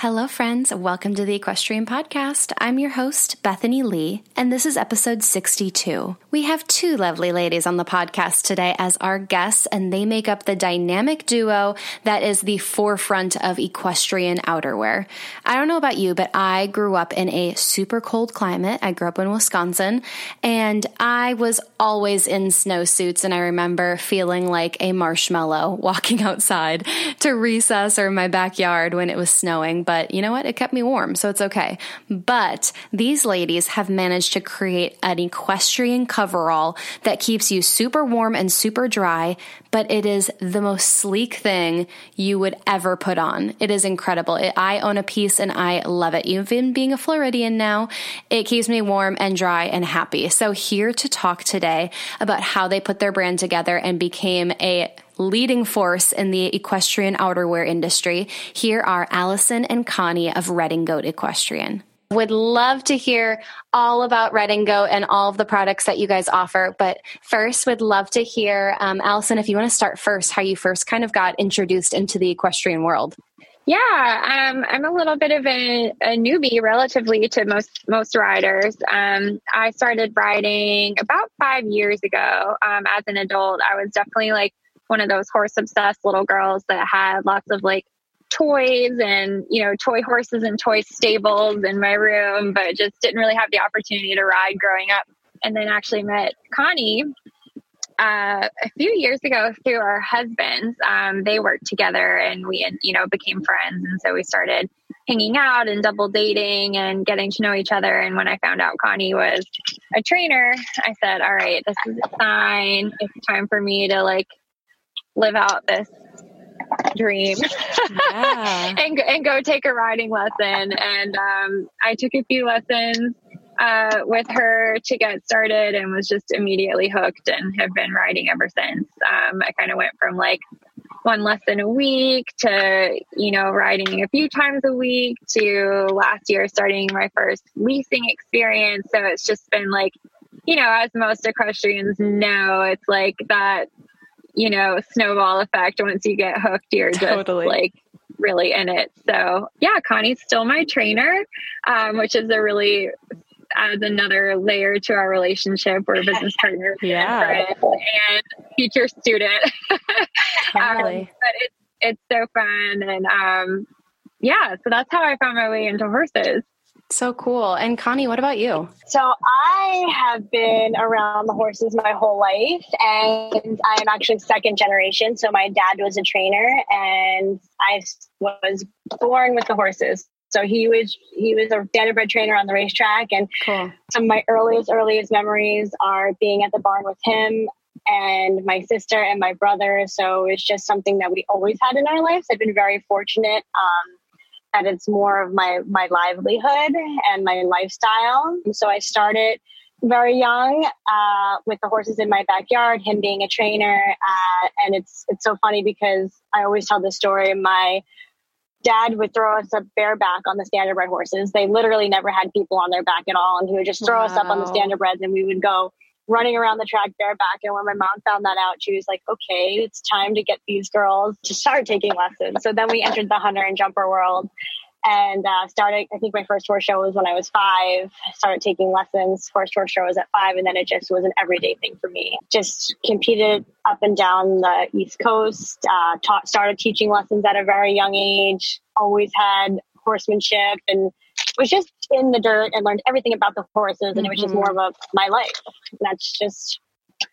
Hello, friends. Welcome to the Equestrian Podcast. I'm your host, Bethany Lee, and this is episode 62. We have two lovely ladies on the podcast today as our guests, and they make up the dynamic duo that is the forefront of equestrian outerwear. I don't know about you, but I grew up in a super cold climate. I grew up in Wisconsin, and I was always in snowsuits, and I remember feeling like a marshmallow walking outside to recess or my backyard when it was snowing but you know what? It kept me warm, so it's okay. But these ladies have managed to create an equestrian coverall that keeps you super warm and super dry, but it is the most sleek thing you would ever put on. It is incredible. It, I own a piece and I love it. Even being a Floridian now, it keeps me warm and dry and happy. So here to talk today about how they put their brand together and became a leading force in the equestrian outerwear industry. Here are Allison and Connie of Redingote Equestrian. Would love to hear all about Redingote and all of the products that you guys offer. But first, would love to hear, um, Allison, if you want to start first, how you first kind of got introduced into the equestrian world. Yeah, um, I'm a little bit of a, a, newbie relatively to most most riders. Um, I started riding about five years ago. Um, as an adult, I was definitely like one of those horse obsessed little girls that had lots of like toys and you know toy horses and toy stables in my room but just didn't really have the opportunity to ride growing up. And then actually met connie uh, a few years ago through our husbands. Um, they worked together and we you know became friends. And so we started hanging out and double dating and getting to know each other. And when i found out connie was a trainer i said all right this is a sign it's time for me to like live out this dream yeah. and, and go take a riding lesson. And um, I took a few lessons uh, with her to get started and was just immediately hooked and have been riding ever since. Um, I kind of went from like one lesson a week to, you know, riding a few times a week to last year starting my first leasing experience. So it's just been like, you know, as most equestrians know, it's like that you know, snowball effect. Once you get hooked, you're totally. just like really in it. So yeah, Connie's still my trainer, um, which is a really adds another layer to our relationship. We're business partners yeah. and, and future student. totally. um, but it's it's so fun and um, yeah, so that's how I found my way into horses. So cool. And Connie, what about you? So I have been around the horses my whole life and I am actually second generation. So my dad was a trainer and I was born with the horses. So he was he was a standardbred trainer on the racetrack and cool. some of my earliest earliest memories are being at the barn with him and my sister and my brother. So it's just something that we always had in our lives. I've been very fortunate. Um, that it's more of my my livelihood and my lifestyle. So I started very young uh, with the horses in my backyard. Him being a trainer, uh, and it's it's so funny because I always tell the story. My dad would throw us up bareback on the standardbred horses. They literally never had people on their back at all, and he would just throw wow. us up on the standardbreds, and we would go running around the track bareback. And when my mom found that out, she was like, okay, it's time to get these girls to start taking lessons. So then we entered the hunter and jumper world and uh, started, I think my first horse show was when I was five, started taking lessons. First horse show was at five. And then it just was an everyday thing for me. Just competed up and down the East Coast, uh, taught, started teaching lessons at a very young age, always had horsemanship and was just in the dirt and learned everything about the horses. And mm-hmm. it was just mm-hmm. more of a, my life. That's just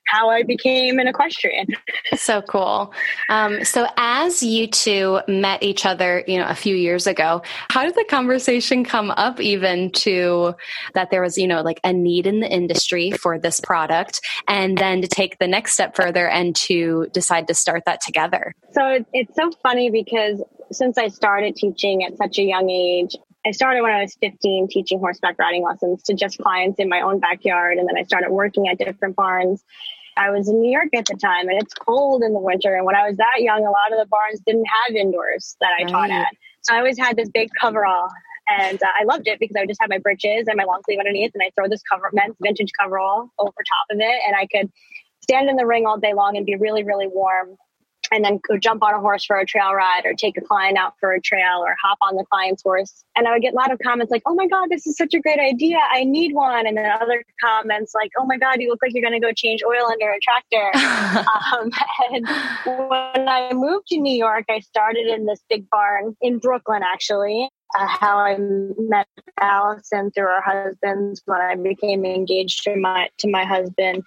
how I became an equestrian. so cool. Um, so as you two met each other, you know, a few years ago, how did the conversation come up even to that there was, you know, like a need in the industry for this product and then to take the next step further and to decide to start that together? So it's so funny because since I started teaching at such a young age, I started when I was 15 teaching horseback riding lessons to just clients in my own backyard. And then I started working at different barns. I was in New York at the time and it's cold in the winter. And when I was that young, a lot of the barns didn't have indoors that I right. taught at. So I always had this big coverall and uh, I loved it because I would just have my breeches and my long sleeve underneath and I throw this cover men's vintage coverall over top of it and I could stand in the ring all day long and be really, really warm and then go jump on a horse for a trail ride or take a client out for a trail or hop on the client's horse. And I would get a lot of comments like, oh my God, this is such a great idea. I need one. And then other comments like, oh my God, you look like you're going to go change oil under a tractor. um, and when I moved to New York, I started in this big barn in Brooklyn, actually. Uh, how I met Allison through her husband when I became engaged to my to my husband,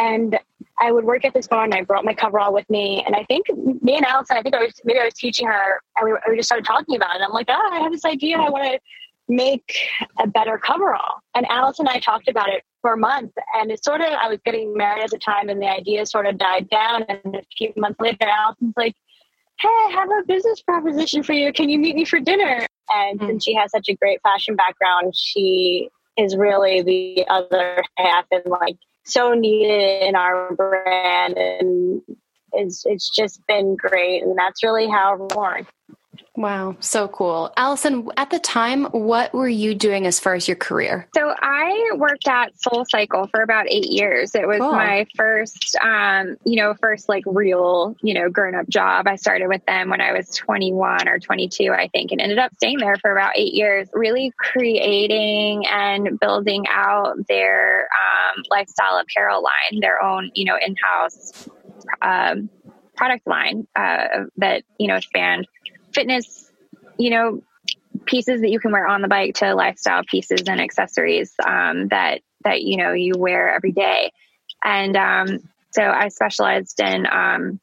and I would work at this bar and I brought my coverall with me, and I think me and Allison, I think I was maybe I was teaching her, and we, we just started talking about it. I'm like, oh, I have this idea. I want to make a better coverall. And Allison and I talked about it for a month, and it sort of I was getting married at the time, and the idea sort of died down. And a few months later, Allison's like, "Hey, I have a business proposition for you. Can you meet me for dinner?" And mm-hmm. since she has such a great fashion background, she is really the other half and like so needed in our brand and it's it's just been great and that's really how we're born. Wow, so cool. Allison, at the time, what were you doing as far as your career? So I worked at SoulCycle for about eight years. It was cool. my first, um, you know, first like real, you know, grown up job. I started with them when I was 21 or 22, I think, and ended up staying there for about eight years, really creating and building out their um, lifestyle apparel line, their own, you know, in house um, product line uh, that, you know, spanned fitness, you know, pieces that you can wear on the bike to lifestyle pieces and accessories um, that that you know you wear every day. And um, so I specialized in um,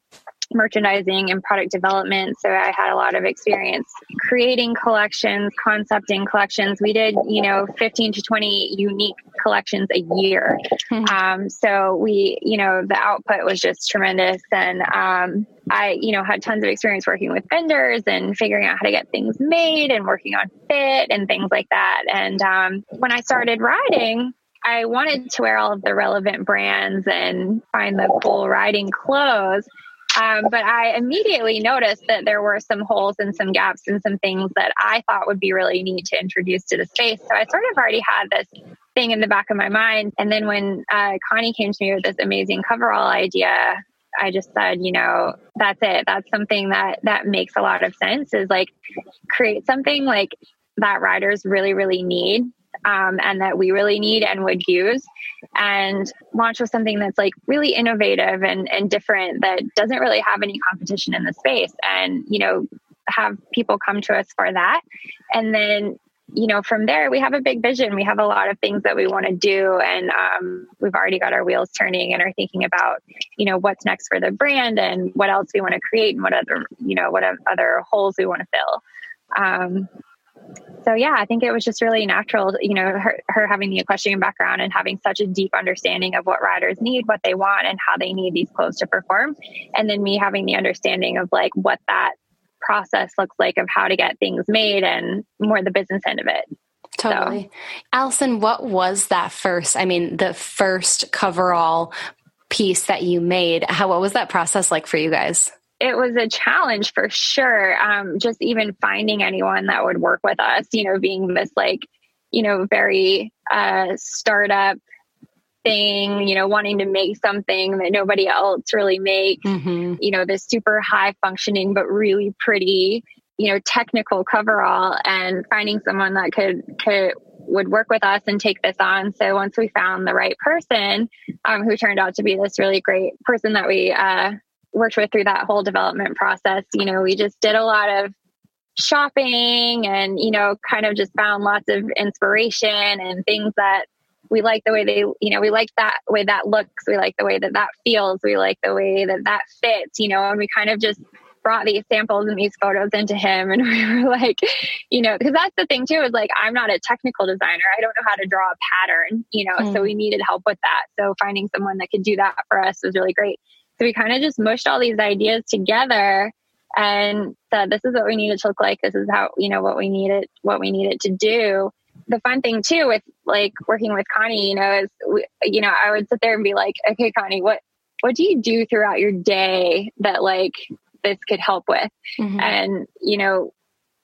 merchandising and product development. So I had a lot of experience creating collections, concepting collections. We did, you know, 15 to 20 unique collections a year. Mm-hmm. Um, so we, you know, the output was just tremendous. And um, I, you know, had tons of experience working with vendors and figuring out how to get things made and working on fit and things like that. And um, when I started riding, I wanted to wear all of the relevant brands and find the cool riding clothes. Um, but I immediately noticed that there were some holes and some gaps and some things that I thought would be really neat to introduce to the space. So I sort of already had this thing in the back of my mind. And then when uh, Connie came to me with this amazing coverall idea, I just said, you know, that's it. That's something that that makes a lot of sense. Is like create something like that riders really, really need um, and that we really need and would use and launch with something that's like really innovative and, and different that doesn't really have any competition in the space and you know have people come to us for that and then you know from there we have a big vision. We have a lot of things that we want to do. And um, we've already got our wheels turning and are thinking about you know what's next for the brand and what else we want to create and what other you know what other holes we want to fill. Um, so yeah, I think it was just really natural, you know, her, her having the equestrian background and having such a deep understanding of what riders need, what they want, and how they need these clothes to perform. And then me having the understanding of like what that process looks like of how to get things made and more the business end of it. Totally. So. Allison, what was that first? I mean, the first coverall piece that you made. How what was that process like for you guys? it was a challenge for sure. Um, just even finding anyone that would work with us, you know, being this like, you know, very uh, startup thing, you know, wanting to make something that nobody else really makes, mm-hmm. you know, this super high functioning but really pretty, you know, technical coverall and finding someone that could could would work with us and take this on. So once we found the right person, um, who turned out to be this really great person that we uh, worked with through that whole development process. You know, we just did a lot of shopping and, you know, kind of just found lots of inspiration and things that we like the way they, you know, we like that way that looks. We like the way that that feels. We like the way that that fits, you know, and we kind of just brought these samples and these photos into him and we were like you know because that's the thing too is like i'm not a technical designer i don't know how to draw a pattern you know mm. so we needed help with that so finding someone that could do that for us was really great so we kind of just mushed all these ideas together and said, "This is what we need it to look like. This is how you know what we need it what we need it to do." The fun thing too with like working with Connie, you know, is we, you know I would sit there and be like, "Okay, Connie, what what do you do throughout your day that like this could help with?" Mm-hmm. And you know,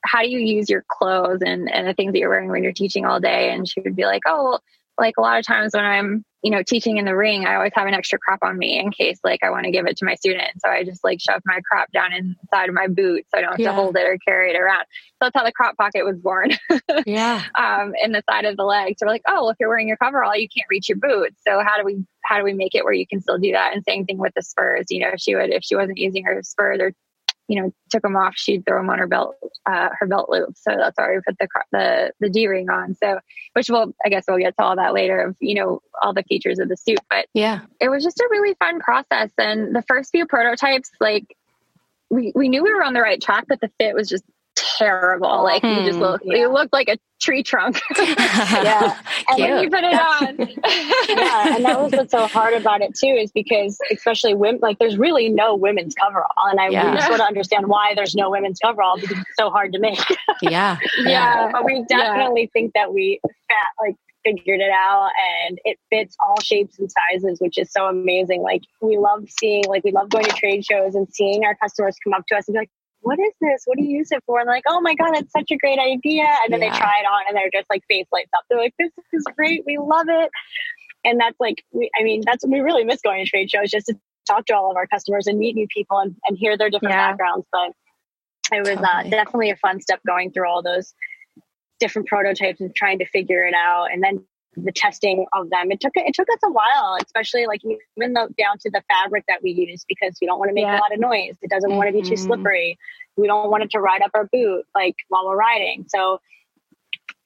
how do you use your clothes and, and the things that you're wearing when you're teaching all day? And she would be like, oh, well, like a lot of times when I'm, you know, teaching in the ring, I always have an extra crop on me in case like I want to give it to my student. So I just like shove my crop down inside of my boot so I don't have yeah. to hold it or carry it around. So that's how the crop pocket was born. yeah. Um, in the side of the leg. So we're like, oh, well, if you're wearing your coverall, you can't reach your boot. So how do we how do we make it where you can still do that? And same thing with the spurs. You know, she would if she wasn't using her spurs or you know, took them off, she'd throw them on her belt, uh, her belt loop. So that's why we put the, the, the D ring on. So, which will, I guess we'll get to all that later of, you know, all the features of the suit. But yeah, it was just a really fun process. And the first few prototypes, like, we, we knew we were on the right track, but the fit was just terrible. Like hmm. you just look, yeah. you look like a tree trunk. yeah. And when you put it on. yeah. And that was what's so hard about it too, is because especially women, like there's really no women's coverall. And I yeah. really sort of understand why there's no women's coverall because it's so hard to make. yeah. Yeah. But we definitely yeah. think that we fat, like figured it out and it fits all shapes and sizes, which is so amazing. Like we love seeing, like we love going to trade shows and seeing our customers come up to us and be like, what is this? What do you use it for? And like, oh my God, that's such a great idea. And then yeah. they try it on and they're just like face lights up. They're like, this is great. We love it. And that's like, we, I mean, that's, we really miss going to trade shows just to talk to all of our customers and meet new people and, and hear their different yeah. backgrounds. But it was uh, totally. uh, definitely a fun step going through all those different prototypes and trying to figure it out. And then the testing of them. It took it took us a while, especially like even though down to the fabric that we use because we don't want to make yeah. a lot of noise. It doesn't mm-hmm. want to be too mm-hmm. slippery. We don't want it to ride up our boot like while we're riding. So,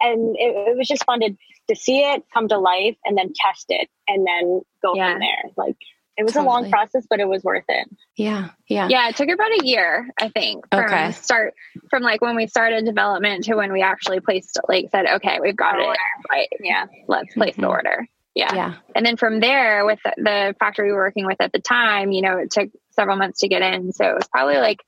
and it, it was just fun to to see it come to life and then test it and then go yeah. from there. Like it was totally. a long process, but it was worth it. Yeah. Yeah. Yeah. It took about a year, I think, from okay. start from like when we started development to when we actually placed, like said, okay, we've got it. Right. Yeah. Let's place mm-hmm. the order. Yeah. yeah. And then from there with the factory we were working with at the time, you know, it took several months to get in. So it was probably like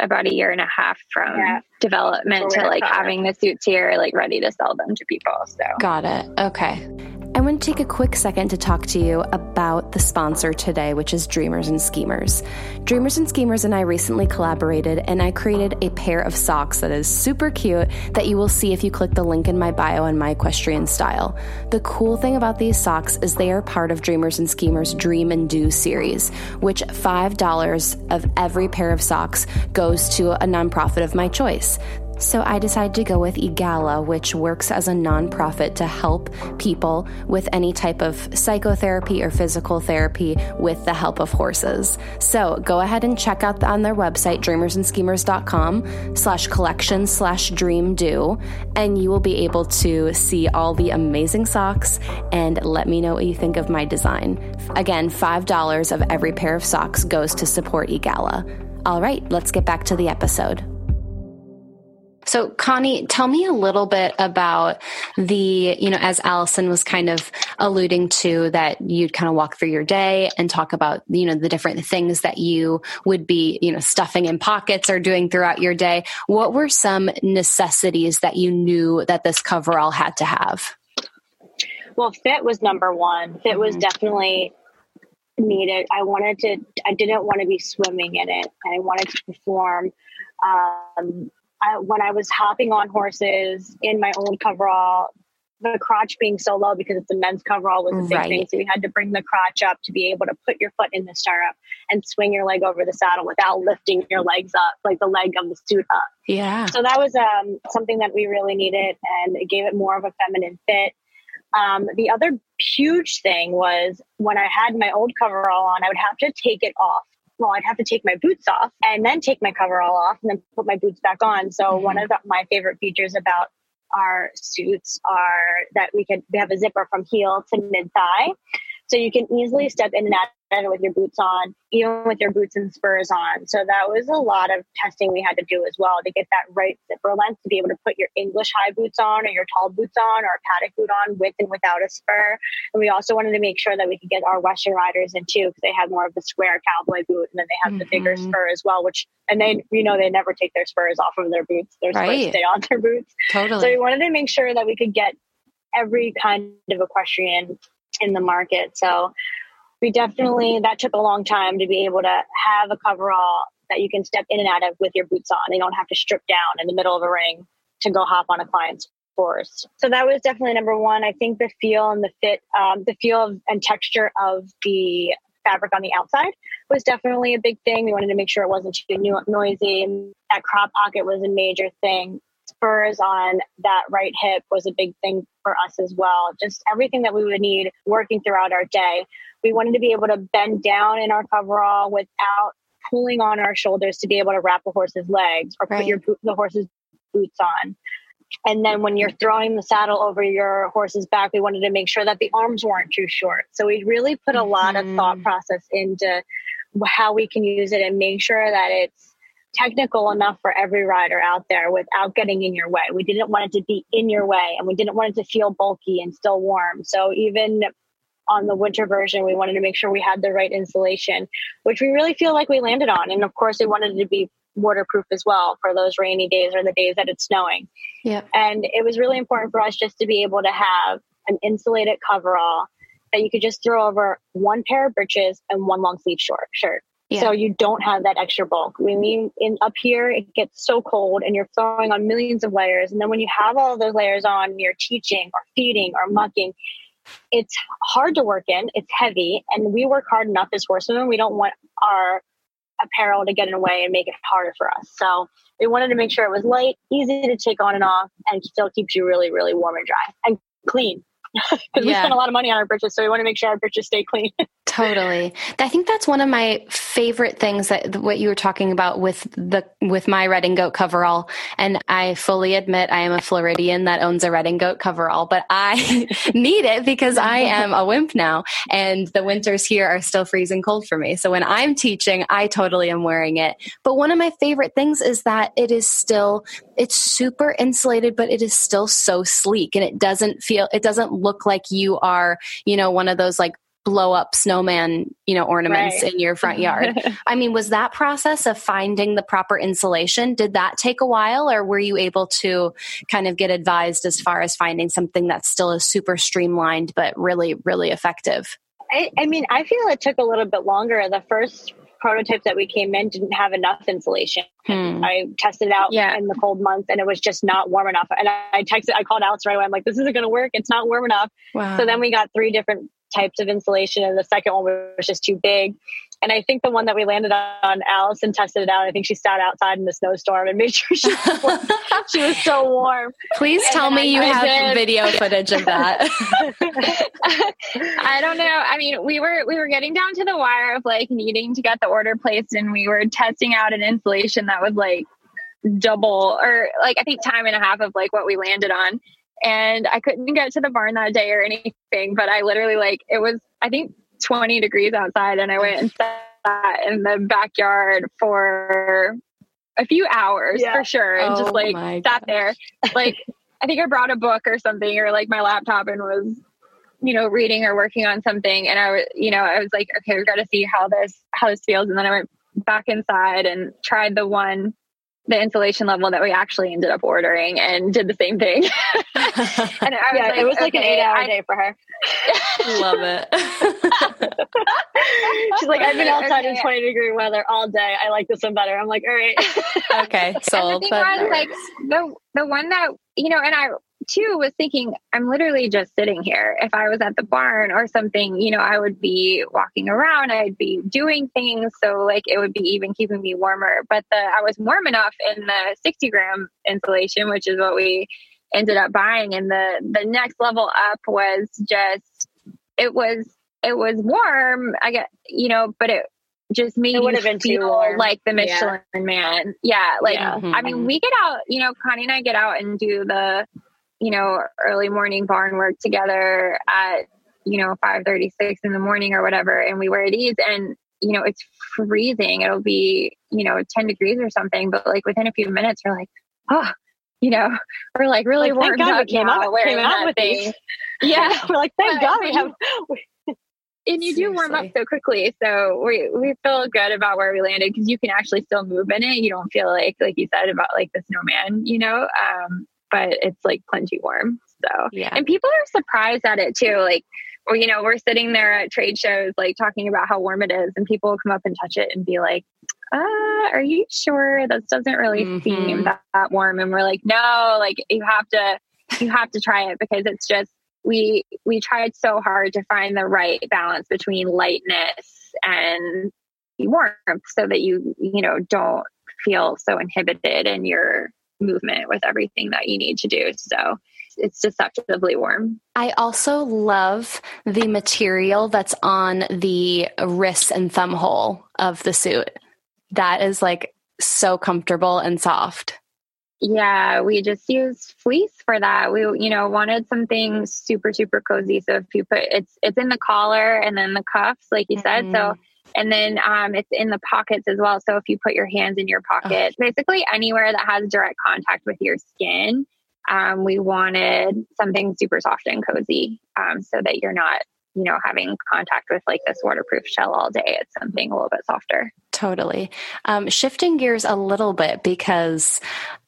about a year and a half from yeah. development to like having the suits here, like ready to sell them to people. So got it. Okay. I want to take a quick second to talk to you about the sponsor today, which is Dreamers and Schemers. Dreamers and Schemers and I recently collaborated, and I created a pair of socks that is super cute that you will see if you click the link in my bio on my equestrian style. The cool thing about these socks is they are part of Dreamers and Schemers Dream and Do series, which $5 of every pair of socks goes to a nonprofit of my choice. So I decided to go with EAGALA, which works as a nonprofit to help people with any type of psychotherapy or physical therapy with the help of horses. So go ahead and check out on their website, dreamersandschemers.com slash collection slash dream do, and you will be able to see all the amazing socks and let me know what you think of my design. Again, $5 of every pair of socks goes to support EAGALA. All right, let's get back to the episode. So, Connie, tell me a little bit about the, you know, as Allison was kind of alluding to, that you'd kind of walk through your day and talk about, you know, the different things that you would be, you know, stuffing in pockets or doing throughout your day. What were some necessities that you knew that this coverall had to have? Well, fit was number one. Fit was mm-hmm. definitely needed. I wanted to, I didn't want to be swimming in it. I wanted to perform. Um, I, when I was hopping on horses in my own coverall, the crotch being so low because it's a men's coverall was a big right. thing. So you had to bring the crotch up to be able to put your foot in the stirrup and swing your leg over the saddle without lifting your legs up, like the leg of the suit up. Yeah. So that was um, something that we really needed, and it gave it more of a feminine fit. Um, the other huge thing was when I had my old coverall on, I would have to take it off well, I'd have to take my boots off and then take my coverall off and then put my boots back on. So mm-hmm. one of the, my favorite features about our suits are that we can we have a zipper from heel to mid thigh. So you can easily step in and out with your boots on, even with your boots and spurs on. So that was a lot of testing we had to do as well to get that right zipper length to be able to put your English high boots on or your tall boots on or a paddock boot on with and without a spur. And we also wanted to make sure that we could get our Western riders in too because they have more of the square cowboy boot and then they have mm-hmm. the bigger mm-hmm. spur as well, which and they you know they never take their spurs off of their boots. Their right. spurs stay on their boots. Totally. So we wanted to make sure that we could get every kind of equestrian in the market. So we definitely that took a long time to be able to have a coverall that you can step in and out of with your boots on. You don't have to strip down in the middle of a ring to go hop on a client's horse. So that was definitely number one. I think the feel and the fit, um, the feel and texture of the fabric on the outside was definitely a big thing. We wanted to make sure it wasn't too noisy. That crop pocket was a major thing. Spurs on that right hip was a big thing for us as well. Just everything that we would need working throughout our day. We wanted to be able to bend down in our coverall without pulling on our shoulders to be able to wrap a horse's legs or right. put your the horse's boots on. And then when you're throwing the saddle over your horse's back, we wanted to make sure that the arms weren't too short. So we really put a mm-hmm. lot of thought mm-hmm. process into how we can use it and make sure that it's technical enough for every rider out there without getting in your way. We didn't want it to be in your way and we didn't want it to feel bulky and still warm. So even on the winter version, we wanted to make sure we had the right insulation, which we really feel like we landed on. And of course, we wanted it to be waterproof as well for those rainy days or the days that it's snowing. Yeah. And it was really important for us just to be able to have an insulated coverall that you could just throw over one pair of breeches and one long sleeve short shirt. Yeah. So you don't have that extra bulk. We mean in up here it gets so cold and you're throwing on millions of layers. And then when you have all those layers on, you're teaching or feeding or mucking, it's hard to work in, it's heavy, and we work hard enough as horsewomen. We don't want our apparel to get in the way and make it harder for us. So we wanted to make sure it was light, easy to take on and off, and still keeps you really, really warm and dry and clean because yeah. we spend a lot of money on our breeches, so we want to make sure our breeches stay clean. totally. I think that's one of my favorite things that what you were talking about with the with my Redingote coverall. And I fully admit I am a Floridian that owns a Redingote coverall, but I need it because I am a wimp now, and the winters here are still freezing cold for me. So when I'm teaching, I totally am wearing it. But one of my favorite things is that it is still it's super insulated, but it is still so sleek, and it doesn't feel it doesn't look like you are, you know, one of those like blow up snowman, you know, ornaments right. in your front yard. I mean, was that process of finding the proper insulation, did that take a while or were you able to kind of get advised as far as finding something that still is super streamlined but really really effective? I, I mean, I feel it took a little bit longer. The first prototypes that we came in didn't have enough insulation. Hmm. I tested it out yeah. in the cold months and it was just not warm enough. And I, I texted, I called Alex right away. I'm like, this isn't going to work. It's not warm enough. Wow. So then we got three different types of insulation and the second one was just too big. And I think the one that we landed on, Allison tested it out. I think she sat outside in the snowstorm and made sure she was, she was so warm. Please and tell me I, you I have did. video footage of that. I don't know. I mean, we were we were getting down to the wire of like needing to get the order placed, and we were testing out an insulation that was like double or like I think time and a half of like what we landed on. And I couldn't get to the barn that day or anything, but I literally like it was I think 20 degrees outside and I went and sat in the backyard for a few hours yeah. for sure and oh just like sat there like I think I brought a book or something or like my laptop and was you know reading or working on something and I was you know I was like okay we've got to see how this how this feels and then I went back inside and tried the one the insulation level that we actually ended up ordering and did the same thing. and I was yeah, like, it was like an eight hour I, day for her. Love it. She's like, I've been outside okay. in 20 degree weather all day. I like this one better. I'm like, all right. okay. So the, like the, the one that, you know, and I, too was thinking i'm literally just sitting here if i was at the barn or something you know i would be walking around i'd be doing things so like it would be even keeping me warmer but the i was warm enough in the 60 gram insulation which is what we ended up buying and the the next level up was just it was it was warm i get you know but it just made it would have been feel like the Michelin yeah. man. Yeah, like yeah. I mean, mm-hmm. we get out. You know, Connie and I get out and do the you know, early morning barn work together at you know, 5 36 in the morning or whatever, and we wear these and you know, it's freezing. It'll be, you know, 10 degrees or something, but like within a few minutes, you're like, oh, you know, we're like really like, warmed up came now out, came out with thing. These. Yeah. we're like, thank God we have. and you do warm up so quickly. So we, we feel good about where we landed because you can actually still move in it. You don't feel like, like you said about like the snowman, you know, um, but it's like plenty warm. So, yeah. And people are surprised at it too. Like, or, you know, we're sitting there at trade shows, like talking about how warm it is, and people will come up and touch it and be like, uh, are you sure this doesn't really mm-hmm. seem that, that warm? And we're like, no, like you have to, you have to try it because it's just, we, we tried so hard to find the right balance between lightness and warmth so that you, you know, don't feel so inhibited in your movement with everything that you need to do. So it's deceptively warm. I also love the material that's on the wrist and thumb hole of the suit. That is like so comfortable and soft. Yeah, we just use fleece for that. We, you know, wanted something super, super cozy. So if you put it's it's in the collar and then the cuffs, like you mm-hmm. said. So mm-hmm. And then um, it's in the pockets as well. So if you put your hands in your pocket, oh. basically anywhere that has direct contact with your skin, um, we wanted something super soft and cozy um, so that you're not you know having contact with like this waterproof shell all day it's something a little bit softer totally um, shifting gears a little bit because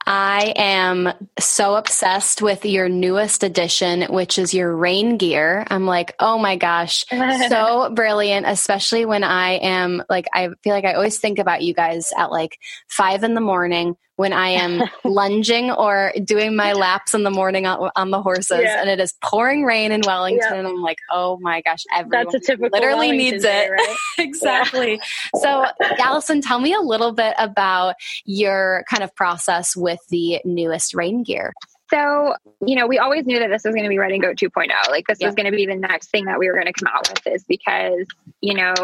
I am so obsessed with your newest addition, which is your rain gear. I'm like, oh my gosh, so brilliant, especially when I am like, I feel like I always think about you guys at like five in the morning when I am lunging or doing my laps in the morning on, on the horses yeah. and it is pouring rain in Wellington. Yeah. I'm like, oh my gosh, everyone That's a typical literally Wellington needs day, it. Right? exactly. Yeah. so Allison, tell me a little bit about your kind of process with the newest rain gear. So, you know, we always knew that this was going to be Redingote 2.0. Like, this was going to be the next thing that we were going to come out with, is because, you know,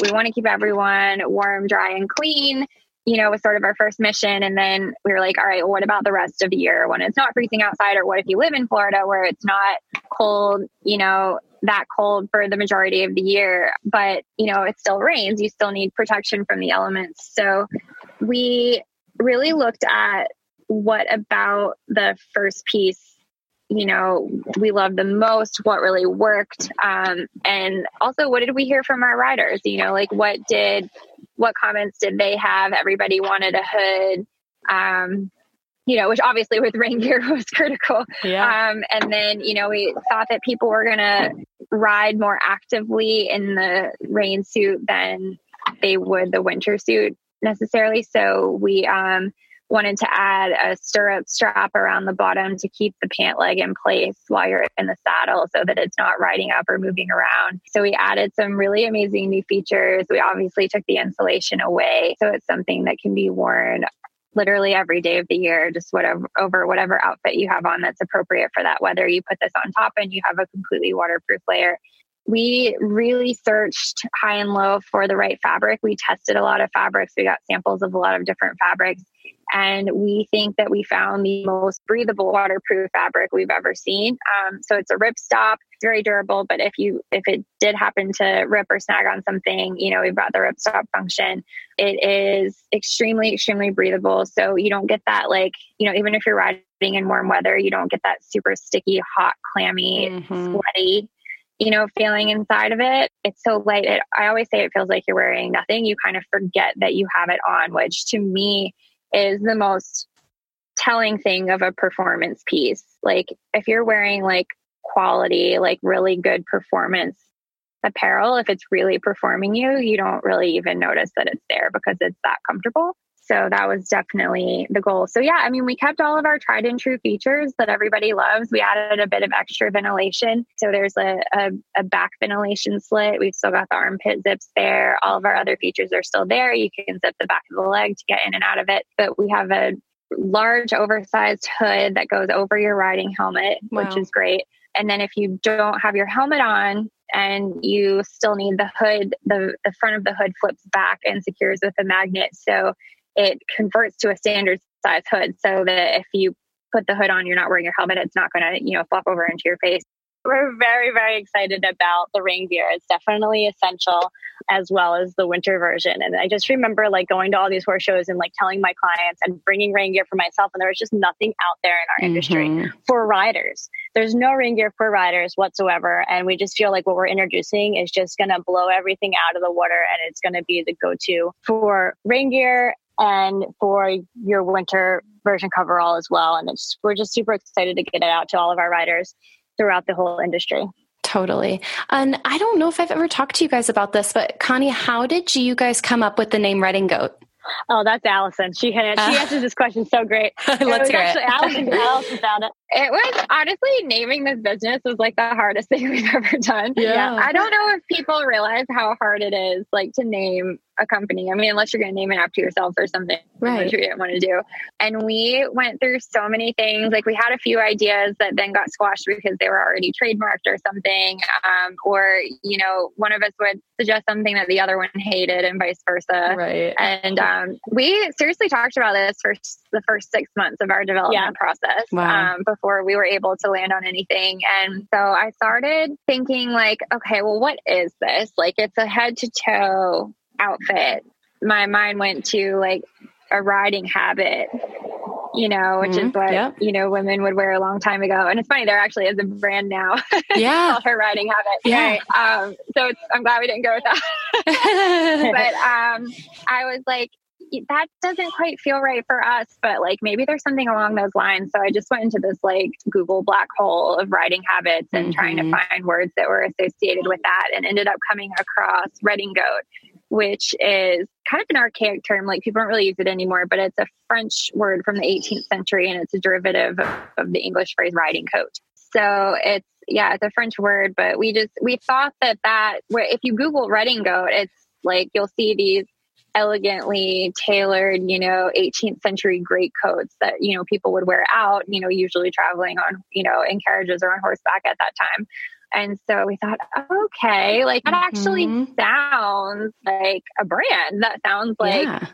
we want to keep everyone warm, dry, and clean you know, was sort of our first mission. And then we were like, all right, well, what about the rest of the year when it's not freezing outside? Or what if you live in Florida where it's not cold, you know, that cold for the majority of the year, but, you know, it still rains. You still need protection from the elements. So we really looked at what about the first piece you know we loved the most what really worked um, and also what did we hear from our riders you know like what did what comments did they have? Everybody wanted a hood. Um, you know, which obviously with rain gear was critical. Yeah. Um, and then, you know, we thought that people were going to ride more actively in the rain suit than they would the winter suit necessarily. So we, um, wanted to add a stirrup strap around the bottom to keep the pant leg in place while you're in the saddle so that it's not riding up or moving around. So we added some really amazing new features. We obviously took the insulation away. So it's something that can be worn literally every day of the year, just whatever over whatever outfit you have on that's appropriate for that weather. You put this on top and you have a completely waterproof layer. We really searched high and low for the right fabric. We tested a lot of fabrics. We got samples of a lot of different fabrics. And we think that we found the most breathable waterproof fabric we've ever seen. Um, so it's a rip stop, very durable. But if you if it did happen to rip or snag on something, you know we've got the rip stop function. It is extremely extremely breathable. So you don't get that like you know even if you're riding in warm weather, you don't get that super sticky, hot, clammy, mm-hmm. sweaty you know, feeling inside of it. It's so light. It, I always say it feels like you're wearing nothing. You kind of forget that you have it on, which to me is the most telling thing of a performance piece. Like if you're wearing like quality, like really good performance apparel, if it's really performing you, you don't really even notice that it's there because it's that comfortable. So that was definitely the goal. So yeah, I mean, we kept all of our tried and true features that everybody loves. We added a bit of extra ventilation. So there's a, a, a, back ventilation slit. We've still got the armpit zips there. All of our other features are still there. You can zip the back of the leg to get in and out of it. But we have a large oversized hood that goes over your riding helmet, wow. which is great. And then if you don't have your helmet on, and you still need the hood, the, the front of the hood flips back and secures with a magnet. So it converts to a standard size hood so that if you put the hood on, you're not wearing your helmet, it's not going to, you know, flop over into your face. we're very, very excited about the rain gear. It's definitely essential as well as the winter version. And I just remember like going to all these horse shows and like telling my clients and bringing rain gear for myself. And there was just nothing out there in our mm-hmm. industry for riders. There's no rain gear for riders whatsoever. And we just feel like what we're introducing is just going to blow everything out of the water and it's going to be the go to for rain gear and for your winter version coverall as well. And it's, we're just super excited to get it out to all of our riders throughout the whole industry. Totally. And I don't know if I've ever talked to you guys about this, but Connie, how did you guys come up with the name Redingote? Oh, that's Allison. She had, she uh, answers this question so great. Let's hear actually, it. Allison, Allison found it. It was honestly naming this business was like the hardest thing we've ever done. Yeah. yeah. I don't know if people realize how hard it is, like to name a company. I mean, unless you're going to name it after yourself or something, right. which we didn't want to do. And we went through so many things. Like we had a few ideas that then got squashed because they were already trademarked or something. Um, or, you know, one of us would suggest something that the other one hated and vice versa. Right. And um, we seriously talked about this for the first six months of our development yeah. process wow. um, before we were able to land on anything. And so I started thinking like, okay, well, what is this? Like it's a head to toe outfit, my mind went to like a riding habit, you know, which mm-hmm. is what, yep. you know, women would wear a long time ago. And it's funny, there actually is a brand now yeah. called her riding habit. Yeah. Um, so it's I'm glad we didn't go with that. but um, I was like, that doesn't quite feel right for us, but like maybe there's something along those lines. So I just went into this like Google black hole of riding habits and mm-hmm. trying to mm-hmm. find words that were associated with that and ended up coming across Redingote, which is kind of an archaic term. Like people don't really use it anymore, but it's a French word from the 18th century and it's a derivative of, of the English phrase riding coat. So it's, yeah, it's a French word, but we just, we thought that that, if you Google Redingote, it's like you'll see these elegantly tailored, you know, 18th century great coats that, you know, people would wear out, you know, usually traveling on, you know, in carriages or on horseback at that time. And so we thought, okay, like that actually mm-hmm. sounds like a brand. That sounds like yeah.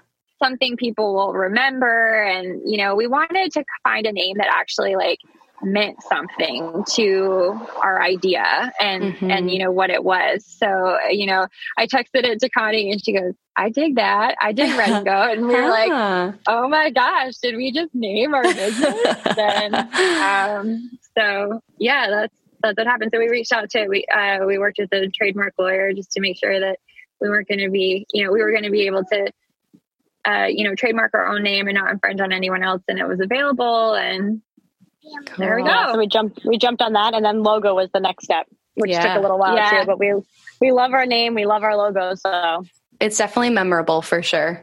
something people will remember. And, you know, we wanted to find a name that actually like meant something to our idea and mm-hmm. and you know what it was so you know i texted it to connie and she goes i dig that i dig Redingote and we were like oh my gosh did we just name our business and um so yeah that's that's what happened. So we reached out to we uh, we worked with a trademark lawyer just to make sure that we weren't going to be you know we were going to be able to uh, you know trademark our own name and not infringe on anyone else, and it was available. And cool. there we go. So we jumped we jumped on that, and then logo was the next step, which yeah. took a little while yeah. too. But we we love our name, we love our logo, so it's definitely memorable for sure.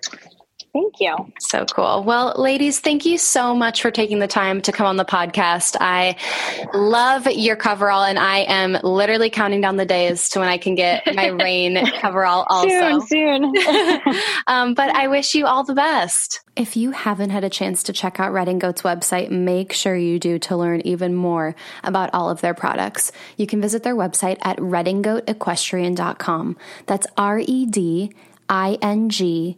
Thank you. So cool. Well, ladies, thank you so much for taking the time to come on the podcast. I love your coverall, and I am literally counting down the days to when I can get my rain coverall also. Soon, soon. um, but I wish you all the best. If you haven't had a chance to check out Redingote's website, make sure you do to learn even more about all of their products. You can visit their website at redingoteequestrian.com. That's R E D I N G